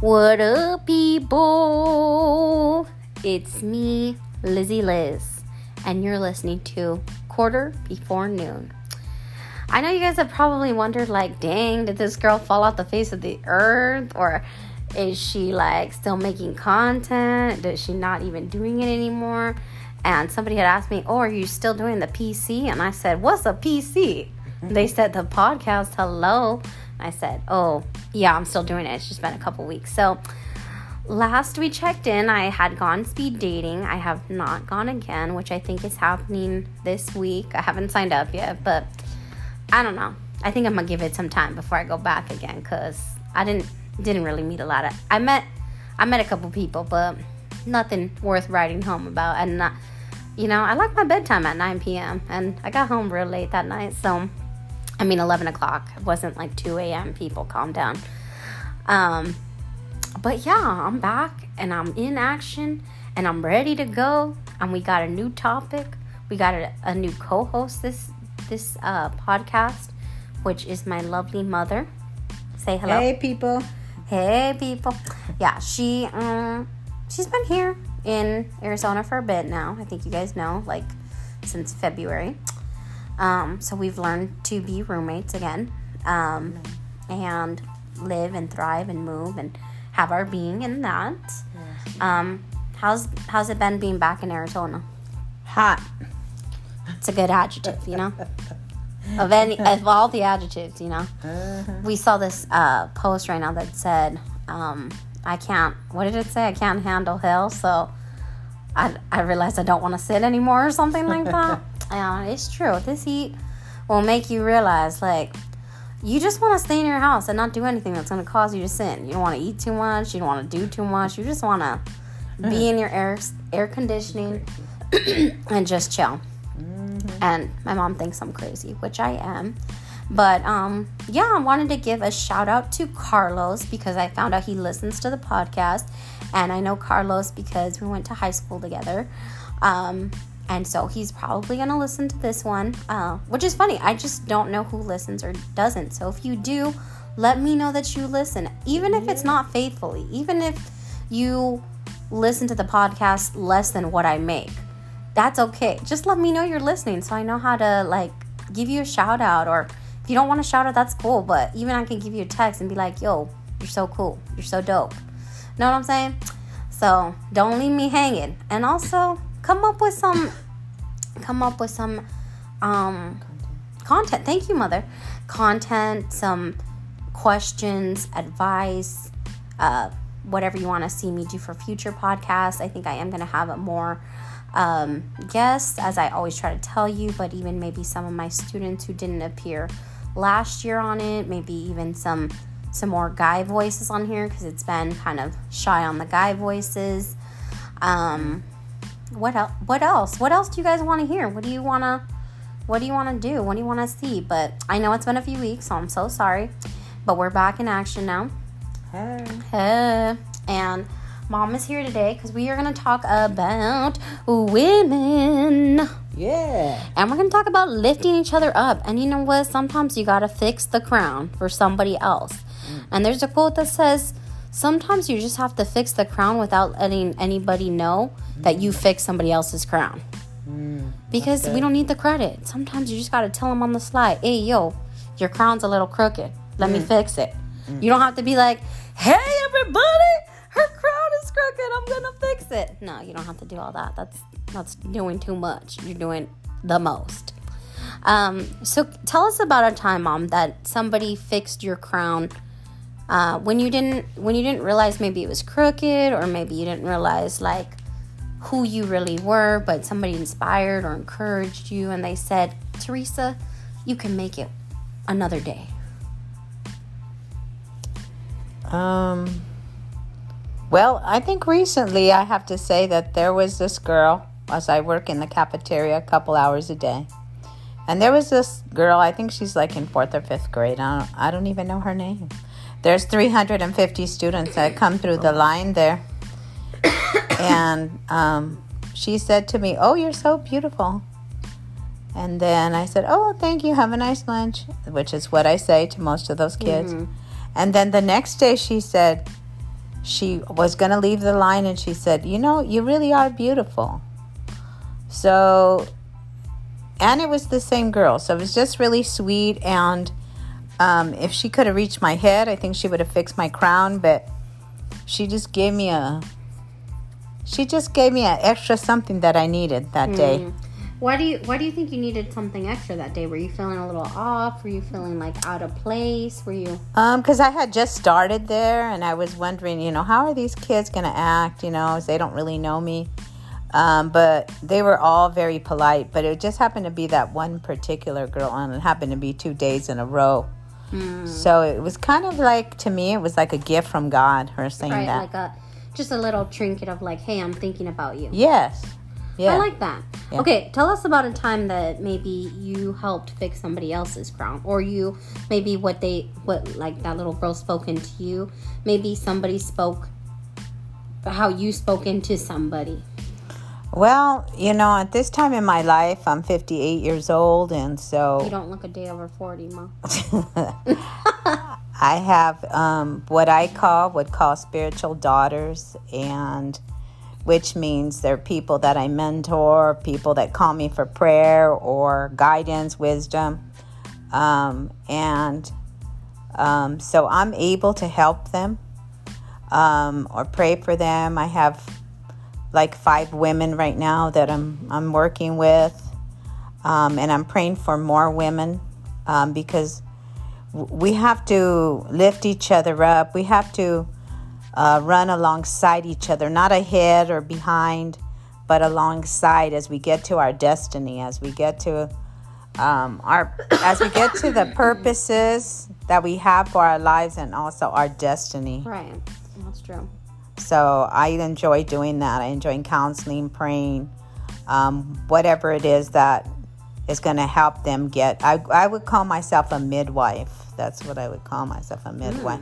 What up, people? It's me, Lizzie Liz, and you're listening to Quarter Before Noon. I know you guys have probably wondered, like, dang, did this girl fall off the face of the earth? Or is she, like, still making content? Is she not even doing it anymore? And somebody had asked me, oh, are you still doing the PC? And I said, what's a PC? They said the podcast, hello. I said, oh, yeah, I'm still doing it. It's just been a couple weeks. So, last we checked in, I had gone speed dating. I have not gone again, which I think is happening this week. I haven't signed up yet, but I don't know. I think I'm gonna give it some time before I go back again because I didn't didn't really meet a lot of. I met I met a couple people, but nothing worth writing home about. And not, you know, I like my bedtime at 9 p.m. and I got home real late that night, so I mean 11 o'clock. It wasn't like 2 a.m. People, calm down. Um, but yeah, I'm back and I'm in action and I'm ready to go. And we got a new topic. We got a, a new co-host this this uh, podcast, which is my lovely mother. Say hello. Hey, people. Hey, people. Yeah, she um she's been here in Arizona for a bit now. I think you guys know, like since February. Um, so we've learned to be roommates again, um, and live and thrive and move and have our being in that. Um, how's how's it been being back in Arizona? Hot. It's a good adjective, you know. of any of all the adjectives, you know. We saw this uh, post right now that said, um, "I can't." What did it say? I can't handle hell, so I I realized I don't want to sit anymore or something like that. yeah, it's true. This heat will make you realize, like, you just want to stay in your house and not do anything that's going to cause you to sin. You don't want to eat too much. You don't want to do too much. You just want to be in your air air conditioning and just chill and my mom thinks I'm crazy, which I am. But um, yeah, I wanted to give a shout out to Carlos because I found out he listens to the podcast, and I know Carlos because we went to high school together. Um, and so he's probably gonna listen to this one, uh, which is funny. I just don't know who listens or doesn't. So if you do, let me know that you listen, even if it's not faithfully, even if you listen to the podcast less than what I make that's okay. Just let me know you're listening so I know how to like give you a shout out or if you don't want to shout out, that's cool. But even I can give you a text and be like, yo, you're so cool. You're so dope. Know what I'm saying? So don't leave me hanging. And also come up with some come up with some um content. Thank you, mother. Content, some questions, advice, uh, whatever you want to see me do for future podcasts. I think I am gonna have a more um, guests, as I always try to tell you, but even maybe some of my students who didn't appear last year on it, maybe even some some more guy voices on here because it's been kind of shy on the guy voices. Um, what else? What else? What else do you guys want to hear? What do you want to? What do you want to do? What do you want to see? But I know it's been a few weeks, so I'm so sorry. But we're back in action now. Hey. Hey. And mom is here today because we are going to talk about women. Yeah. And we're going to talk about lifting each other up. And you know what? Sometimes you got to fix the crown for somebody else. Mm. And there's a quote that says, Sometimes you just have to fix the crown without letting anybody know that you mm. fixed somebody else's crown. Mm, because we don't need the credit. Sometimes you just got to tell them on the slide, hey, yo, your crown's a little crooked. Let me mm. fix it. You don't have to be like, hey, everybody, her crown is crooked. I'm going to fix it. No, you don't have to do all that. That's, that's doing too much. You're doing the most. Um, so tell us about a time, mom, that somebody fixed your crown uh, when you didn't when you didn't realize maybe it was crooked or maybe you didn't realize like who you really were, but somebody inspired or encouraged you and they said, Teresa, you can make it another day. Um. Well, I think recently I have to say that there was this girl as I work in the cafeteria a couple hours a day. And there was this girl, I think she's like in fourth or fifth grade. I don't, I don't even know her name. There's 350 students that come through the line there. and um, she said to me, Oh, you're so beautiful. And then I said, Oh, thank you. Have a nice lunch, which is what I say to most of those kids. And then the next day she said, she was going to leave the line and she said, You know, you really are beautiful. So, and it was the same girl. So it was just really sweet. And um, if she could have reached my head, I think she would have fixed my crown. But she just gave me a, she just gave me an extra something that I needed that day. Why do you Why do you think you needed something extra that day? Were you feeling a little off? Were you feeling like out of place? Were you? Um, because I had just started there, and I was wondering, you know, how are these kids gonna act? You know, as they don't really know me. Um, but they were all very polite. But it just happened to be that one particular girl, and it happened to be two days in a row. Mm. So it was kind of like to me, it was like a gift from God. Her saying Right, that. like a just a little trinket of like, hey, I'm thinking about you. yes. Yeah. I like that. Yeah. Okay, tell us about a time that maybe you helped fix somebody else's crown, or you maybe what they what like that little girl spoke into you. Maybe somebody spoke how you spoke into somebody. Well, you know, at this time in my life, I'm 58 years old, and so. You don't look a day over forty, ma. I have um, what I call would call spiritual daughters, and which means they're people that I mentor, people that call me for prayer or guidance, wisdom, um, and um, so I'm able to help them um, or pray for them. I have like five women right now that I'm I'm working with, um, and I'm praying for more women um, because we have to lift each other up. We have to uh, run alongside each other, not ahead or behind, but alongside as we get to our destiny, as we get to um, our as we get to the purposes that we have for our lives and also our destiny. Right, that's true. So I enjoy doing that. I enjoy counseling, praying, um, whatever it is that is going to help them get. I, I would call myself a midwife. That's what I would call myself a midwife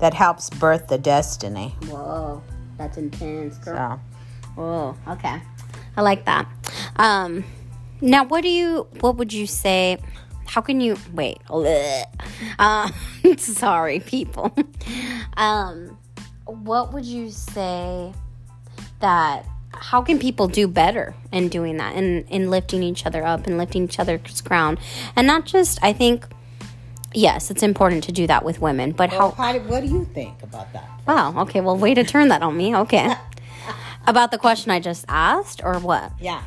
that helps birth the destiny. Whoa, that's intense, girl. So Whoa, okay. I like that. Um now what do you what would you say how can you wait uh, sorry people um what would you say that how can people do better in doing that and in lifting each other up and lifting each other's crown and not just i think yes it's important to do that with women but how what do you think about that? Wow. Okay. Well, way to turn that on me. Okay. About the question I just asked, or what? Yeah.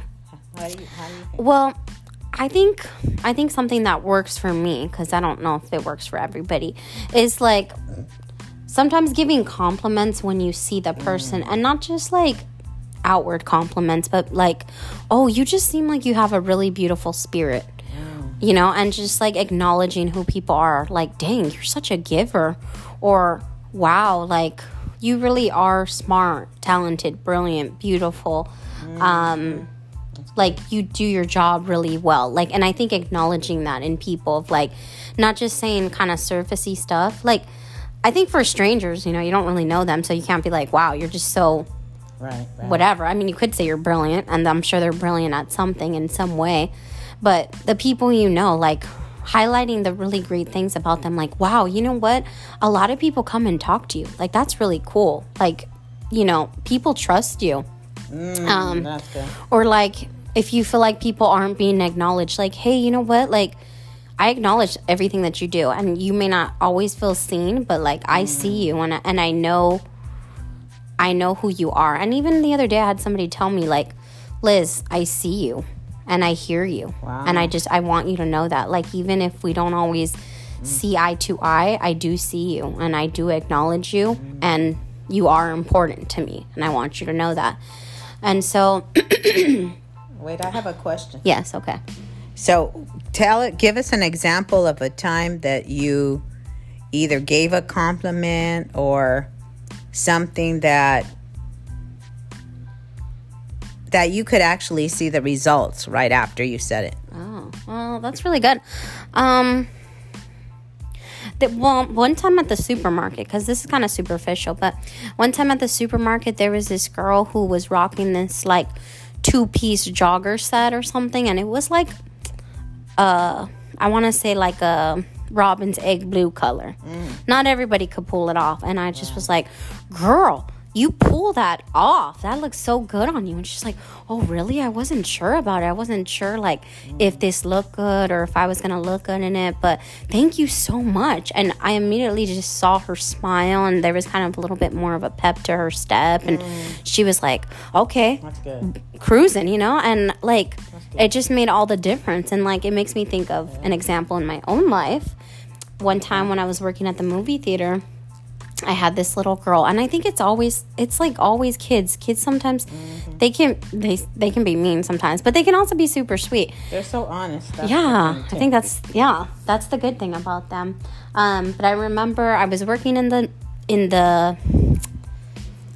How do you, how do you think? Well, I think I think something that works for me because I don't know if it works for everybody is like sometimes giving compliments when you see the person, and not just like outward compliments, but like, oh, you just seem like you have a really beautiful spirit. You know, and just like acknowledging who people are, like, dang, you're such a giver, or wow, like you really are smart, talented, brilliant, beautiful. Um, like you do your job really well. Like, and I think acknowledging that in people of like not just saying kind of surfacey stuff. Like, I think for strangers, you know, you don't really know them, so you can't be like, wow, you're just so Right. right. whatever. I mean, you could say you're brilliant, and I'm sure they're brilliant at something in some way. But the people you know, like highlighting the really great things about them, like, wow, you know what? A lot of people come and talk to you. Like, that's really cool. Like, you know, people trust you. um, That's good. or like, if you feel like people aren't being acknowledged, like, hey, you know what? Like, I acknowledge everything that you do, and you may not always feel seen, but like, I see mm. you, and I, and I know I know who you are. And even the other day, I had somebody tell me, like, Liz, I see you and I hear you. Wow. And I just, I want you to know that. Like, even if we don't always mm. see eye to eye, I do see you and I do acknowledge you mm. and you are important to me. And I want you to know that. And so, Wait, I have a question. yes, okay. So, tell it. Give us an example of a time that you either gave a compliment or something that that you could actually see the results right after you said it. Oh, well, that's really good. Um, that well, one time at the supermarket, because this is kind of superficial, but one time at the supermarket, there was this girl who was rocking this like two piece jogger set or something, and it was like, uh, I want to say like a robin's egg blue color. Not everybody could pull it off and i just was like girl you pull that off. That looks so good on you. And she's like oh really? I wasn't sure about it. I wasn't sure like if this looked good or if i was gonna look good in it but thank you so much. And i immediately just saw her smile and there was kind of a little bit more of a pep to her step. And mm. she was like okay That's good. cruising, you know, and like it just made all the difference. And like it makes me think of an example in my own life. One time when I was working at the movie theater, I had this little girl, and I think it's always it's like always kids. Kids sometimes they can they they can be mean sometimes, but they can also be super sweet. They're so honest. That's Yeah, I think that's yeah, that's the good thing about them. Um, but I remember I was working in the in the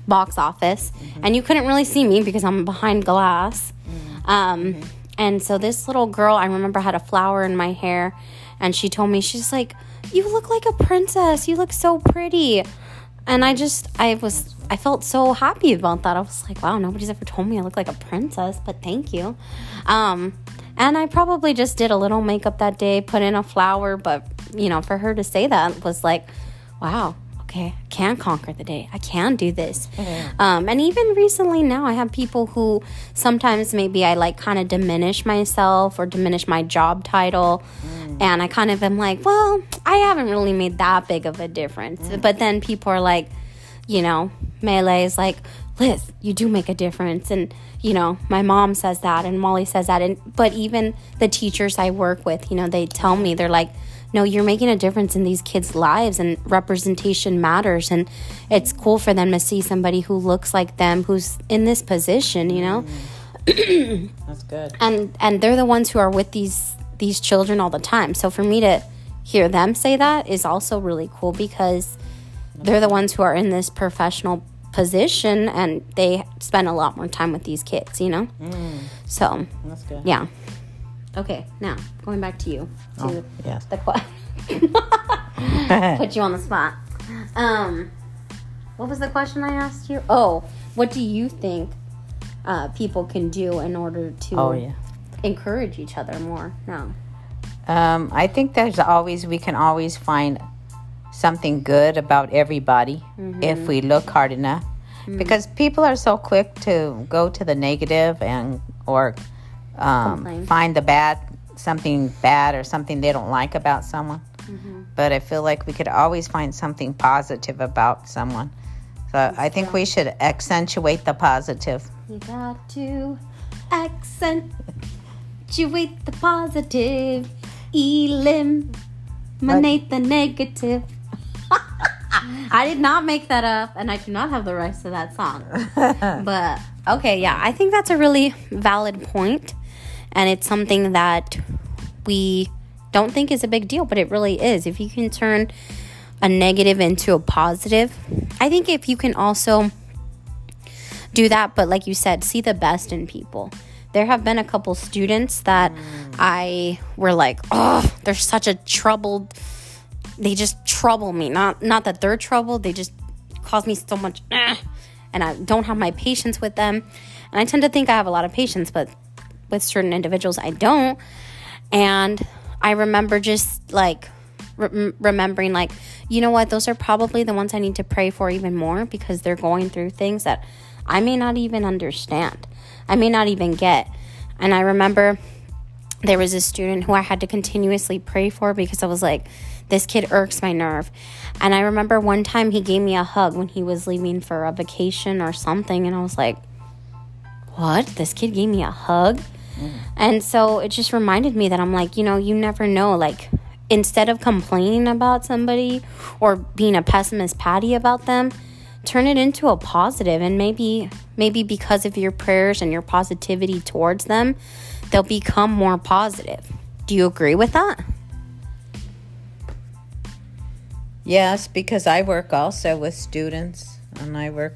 box office, and you couldn't really see me because I'm behind glass. Um, and so this little girl, I remember had a flower in my hair, and she told me she's like, "You look like a princess. You look so pretty." And I just, I was, I felt so happy about that. I was like, wow, nobody's ever told me I look like a princess, but thank you. Um, and I probably just did a little makeup that day, put in a flower, but you know, for her to say that was like, wow, okay, I can conquer the day. I can do this. Mm-hmm. Um, and even recently now, I have people who sometimes maybe I like kind of diminish myself or diminish my job title. Mm. And I kind of am like, well, I haven't really made that big of a difference. Mm. But then people are like, you know, Melee is like, Liz, you do make a difference. And, you know, my mom says that and Molly says that. And, but even the teachers I work with, you know, they tell me, they're like, no, you're making a difference in these kids' lives and representation matters. And it's cool for them to see somebody who looks like them, who's in this position, you know? That's good. and and they're the ones who are with these these children all the time so for me to hear them say that is also really cool because they're the ones who are in this professional position and they spend a lot more time with these kids you know mm. so That's good. yeah okay now going back to you to Oh, yes. the question put you on the spot um what was the question i asked you oh what do you think uh, people can do in order to Oh yeah. encourage each other more. No. Um, I think there's always we can always find something good about everybody if we look hard enough. Because people are so quick to go to the negative and or um, find the bad something bad or something they don't like about someone. But I feel like we could always find something positive about someone. So I think we should accentuate the positive. You got to accentuate the positive, eliminate the negative. I did not make that up, and I do not have the rights to that song. but okay, yeah, I think that's a really valid point, and it's something that we don't think is a big deal, but it really is. If you can turn a negative into a positive, I think if you can also do that, but like you said, see the best in people. There have been a couple students that I were like, oh, they're such a troubled. They just trouble me. Not not that they're troubled. They just cause me so much, eh, and I don't have my patience with them. And I tend to think I have a lot of patience, but with certain individuals, I don't. And I remember just like re- remembering, like, you know what? Those are probably the ones I need to pray for even more because they're going through things that I may not even understand. I may not even get. And I remember there was a student who I had to continuously pray for because I was like, this kid irks my nerve. And I remember one time he gave me a hug when he was leaving for a vacation or something. And I was like, what? This kid gave me a hug? And so it just reminded me that I'm like, you know, you never know. Like, instead of complaining about somebody or being a pessimist patty about them, turn it into a positive and maybe maybe because of your prayers and your positivity towards them they'll become more positive do you agree with that Yes, because I work also with students, and I work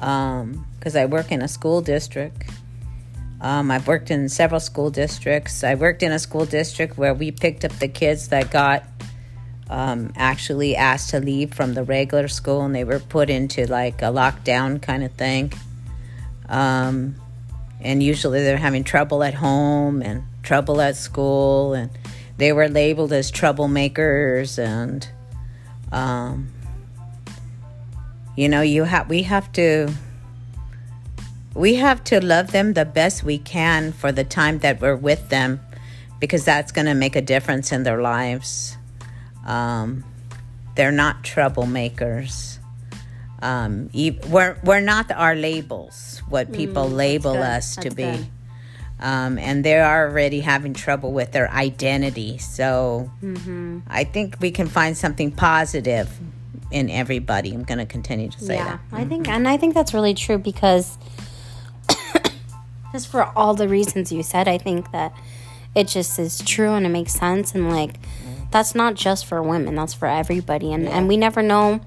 um, because I work in a school district. Um, I've worked in several school districts. I worked in a school district where we picked up the kids that got um, actually asked to leave from the regular school, and they were put into like a lockdown kind of thing. Um, and usually they're having trouble at home and trouble at school, and they were labeled as troublemakers and um, you know you have we have to we have to love them the best we can for the time that we're with them because that's going to make a difference in their lives um, they're not troublemakers um, we're, we're not our labels what people mm, label us to be. Um, and they're already having trouble with their identity. So mm-hmm. I think we can find something positive in everybody. I'm going to continue to say yeah, that. I think, and I think that's really true because just for all the reasons you said, I think that it just is true and it makes sense. And like, that's not just for women, that's for everybody. And, and we never know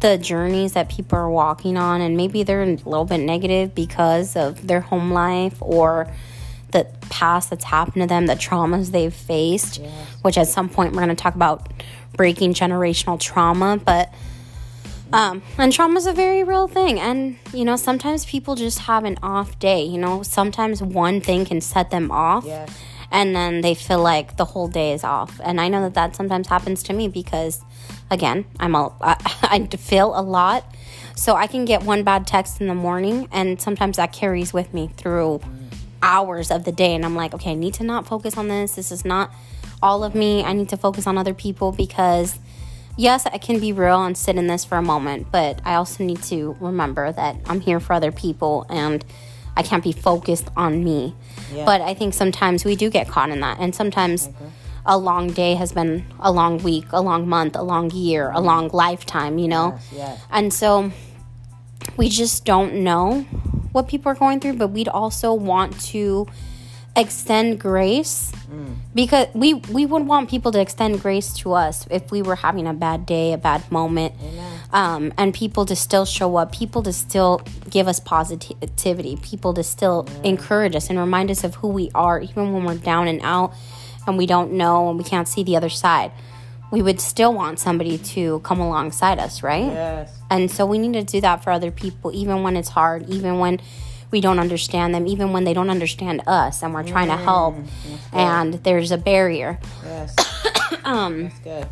the journeys that people are walking on. And maybe they're a little bit negative because of their home life or the past that's happened to them, the traumas they've faced, which at some point we're going to talk about breaking generational trauma. But, um, and trauma is a very real thing. And, you know, sometimes people just have an off day. You know, sometimes one thing can set them off. Yes. And then they feel like the whole day is off. And I know that that sometimes happens to me because, again, I'm a, I, I feel a lot. So I can get one bad text in the morning, and sometimes that carries with me through hours of the day and I'm like, okay, I need to not focus on this. This is not all of me. I need to focus on other people because yes, I can be real and sit in this for a moment, but I also need to remember that I'm here for other people and I can't be focused on me. Yeah. But I think sometimes we do get caught in that. And sometimes mm-hmm. a long day has been a long week, a long month, a long year, a long lifetime, you know? Yes, yes. And so we just don't know what people are going through, but we'd also want to extend grace mm. because we we would want people to extend grace to us if we were having a bad day, a bad moment, um, and people to still show up, people to still give us positivity, people to still mm. encourage us and remind us of who we are, even when we're down and out and we don't know and we can't see the other side we would still want somebody to come alongside us, right? Yes. And so we need to do that for other people, even when it's hard, even when we don't understand them, even when they don't understand us and we're trying mm, to help and there's a barrier. Yes. um, that's good.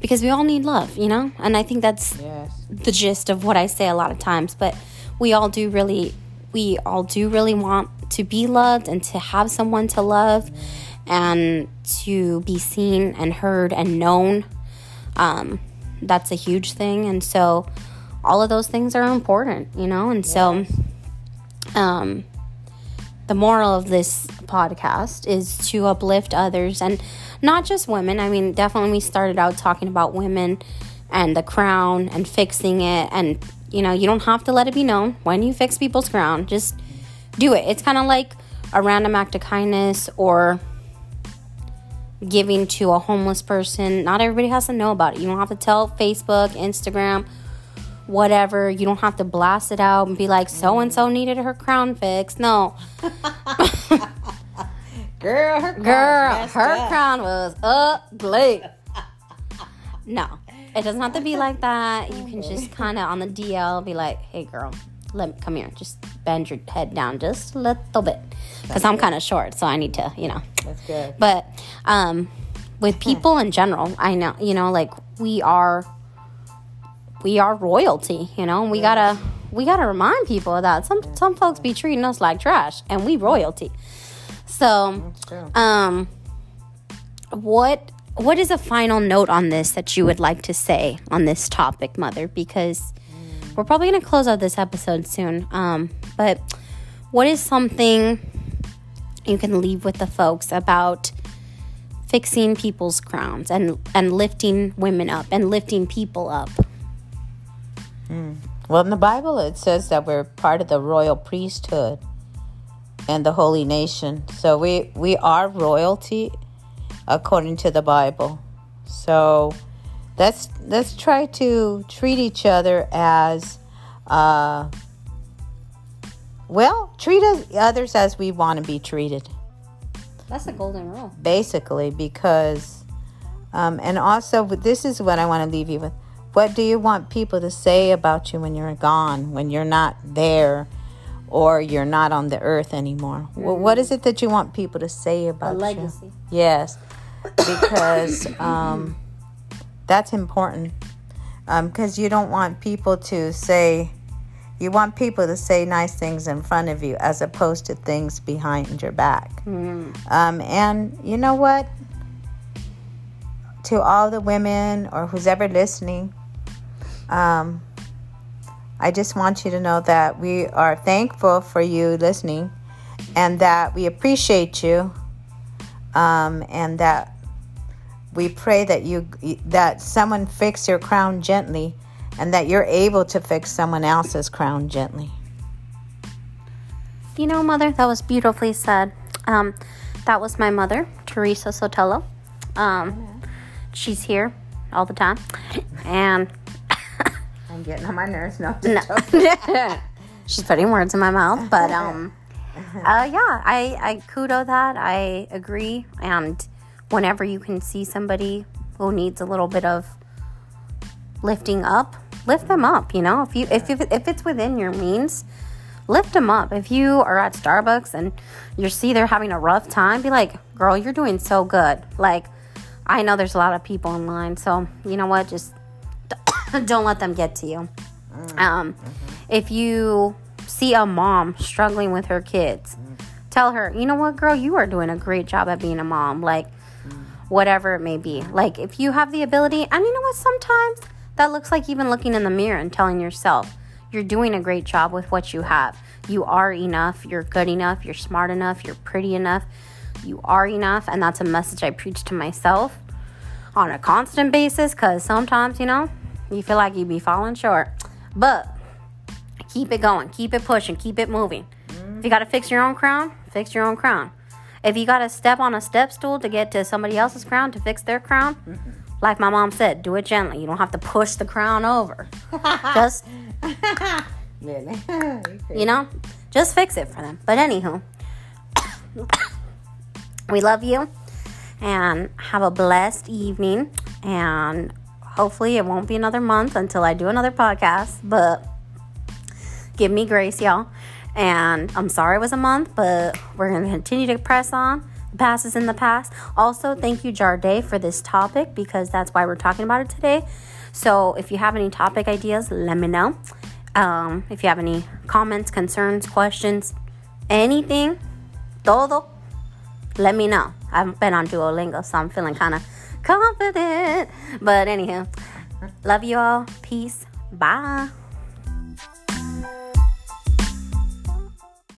Because we all need love, you know? And I think that's yes. the gist of what I say a lot of times. But we all do really, we all do really want to be loved and to have someone to love. Mm and to be seen and heard and known. Um, that's a huge thing. And so all of those things are important, you know? And so um, the moral of this podcast is to uplift others and not just women. I mean, definitely we started out talking about women and the crown and fixing it. And, you know, you don't have to let it be known when you fix people's crown, just do it. It's kind of like a random act of kindness or giving to a homeless person. Not everybody has to know about it. You don't have to tell Facebook, Instagram, whatever. You don't have to blast it out and be like, so and so needed her crown fixed. No. Girl, her crown, Girl, her up. crown was ugly. no, it doesn't have to be like that. You can just kind of on the DL be like, hey, girl, let me come here. Just bend your head down just a little bit because I'm kind of short, so I need to, you know. That's good. But um, with people in general, I know, you know, like we are, we are royalty. You know, we yes. gotta, we gotta remind people of that. Some some folks be treating us like trash, and we royalty. So, um, what what is a final note on this that you would like to say on this topic, Mother? Because we're probably gonna close out this episode soon. Um, but what is something you can leave with the folks about fixing people's crowns and and lifting women up and lifting people up. Mm. Well, in the Bible, it says that we're part of the royal priesthood and the holy nation. So we we are royalty according to the Bible. So let's let's try to treat each other as uh, well, treat others as we want to be treated. That's a golden rule. Basically, because, um, and also, this is what I want to leave you with. What do you want people to say about you when you're gone, when you're not there, or you're not on the earth anymore? Mm-hmm. Well, what is it that you want people to say about you? a legacy. you? Yes. because um, that's important. Because um, you don't want people to say, you want people to say nice things in front of you as opposed to things behind your back. Mm. Um, and you know what? To all the women or who's ever listening, um, I just want you to know that we are thankful for you listening and that we appreciate you um, and that we pray that you that someone fix your crown gently and that you're able to fix someone else's crown gently. You know mother that was beautifully said. Um, that was my mother teresa sotelo. Um, she's here all the time. And I'm getting on my nerves. No, no. she's putting words in my mouth, but um, uh, yeah, I I kudo that. I agree, and whenever you can see somebody who needs a little bit of lifting up, lift them up. You know, if you if if, if it's within your means. Lift them up. If you are at Starbucks and you see they're having a rough time, be like, girl, you're doing so good. Like, I know there's a lot of people in line, so you know what? Just don't let them get to you. Um, mm-hmm. If you see a mom struggling with her kids, mm. tell her, you know what, girl, you are doing a great job at being a mom. Like, mm. whatever it may be. Like, if you have the ability, and you know what, sometimes that looks like even looking in the mirror and telling yourself, you're doing a great job with what you have. You are enough. You're good enough. You're smart enough. You're pretty enough. You are enough. And that's a message I preach to myself on a constant basis because sometimes, you know, you feel like you be falling short. But keep it going, keep it pushing, keep it moving. Mm-hmm. If you got to fix your own crown, fix your own crown. If you got to step on a step stool to get to somebody else's crown to fix their crown, mm-hmm. like my mom said, do it gently. You don't have to push the crown over. just, you know, just fix it for them. But anywho, we love you and have a blessed evening. And hopefully it won't be another month until I do another podcast, but give me grace, y'all. And I'm sorry it was a month, but we're going to continue to press on. The past is in the past. Also, thank you, Jarday, for this topic because that's why we're talking about it today. So, if you have any topic ideas, let me know. Um, if you have any comments, concerns, questions, anything, todo, let me know. I've been on Duolingo, so I'm feeling kind of confident. But anywho, love you all. Peace. Bye.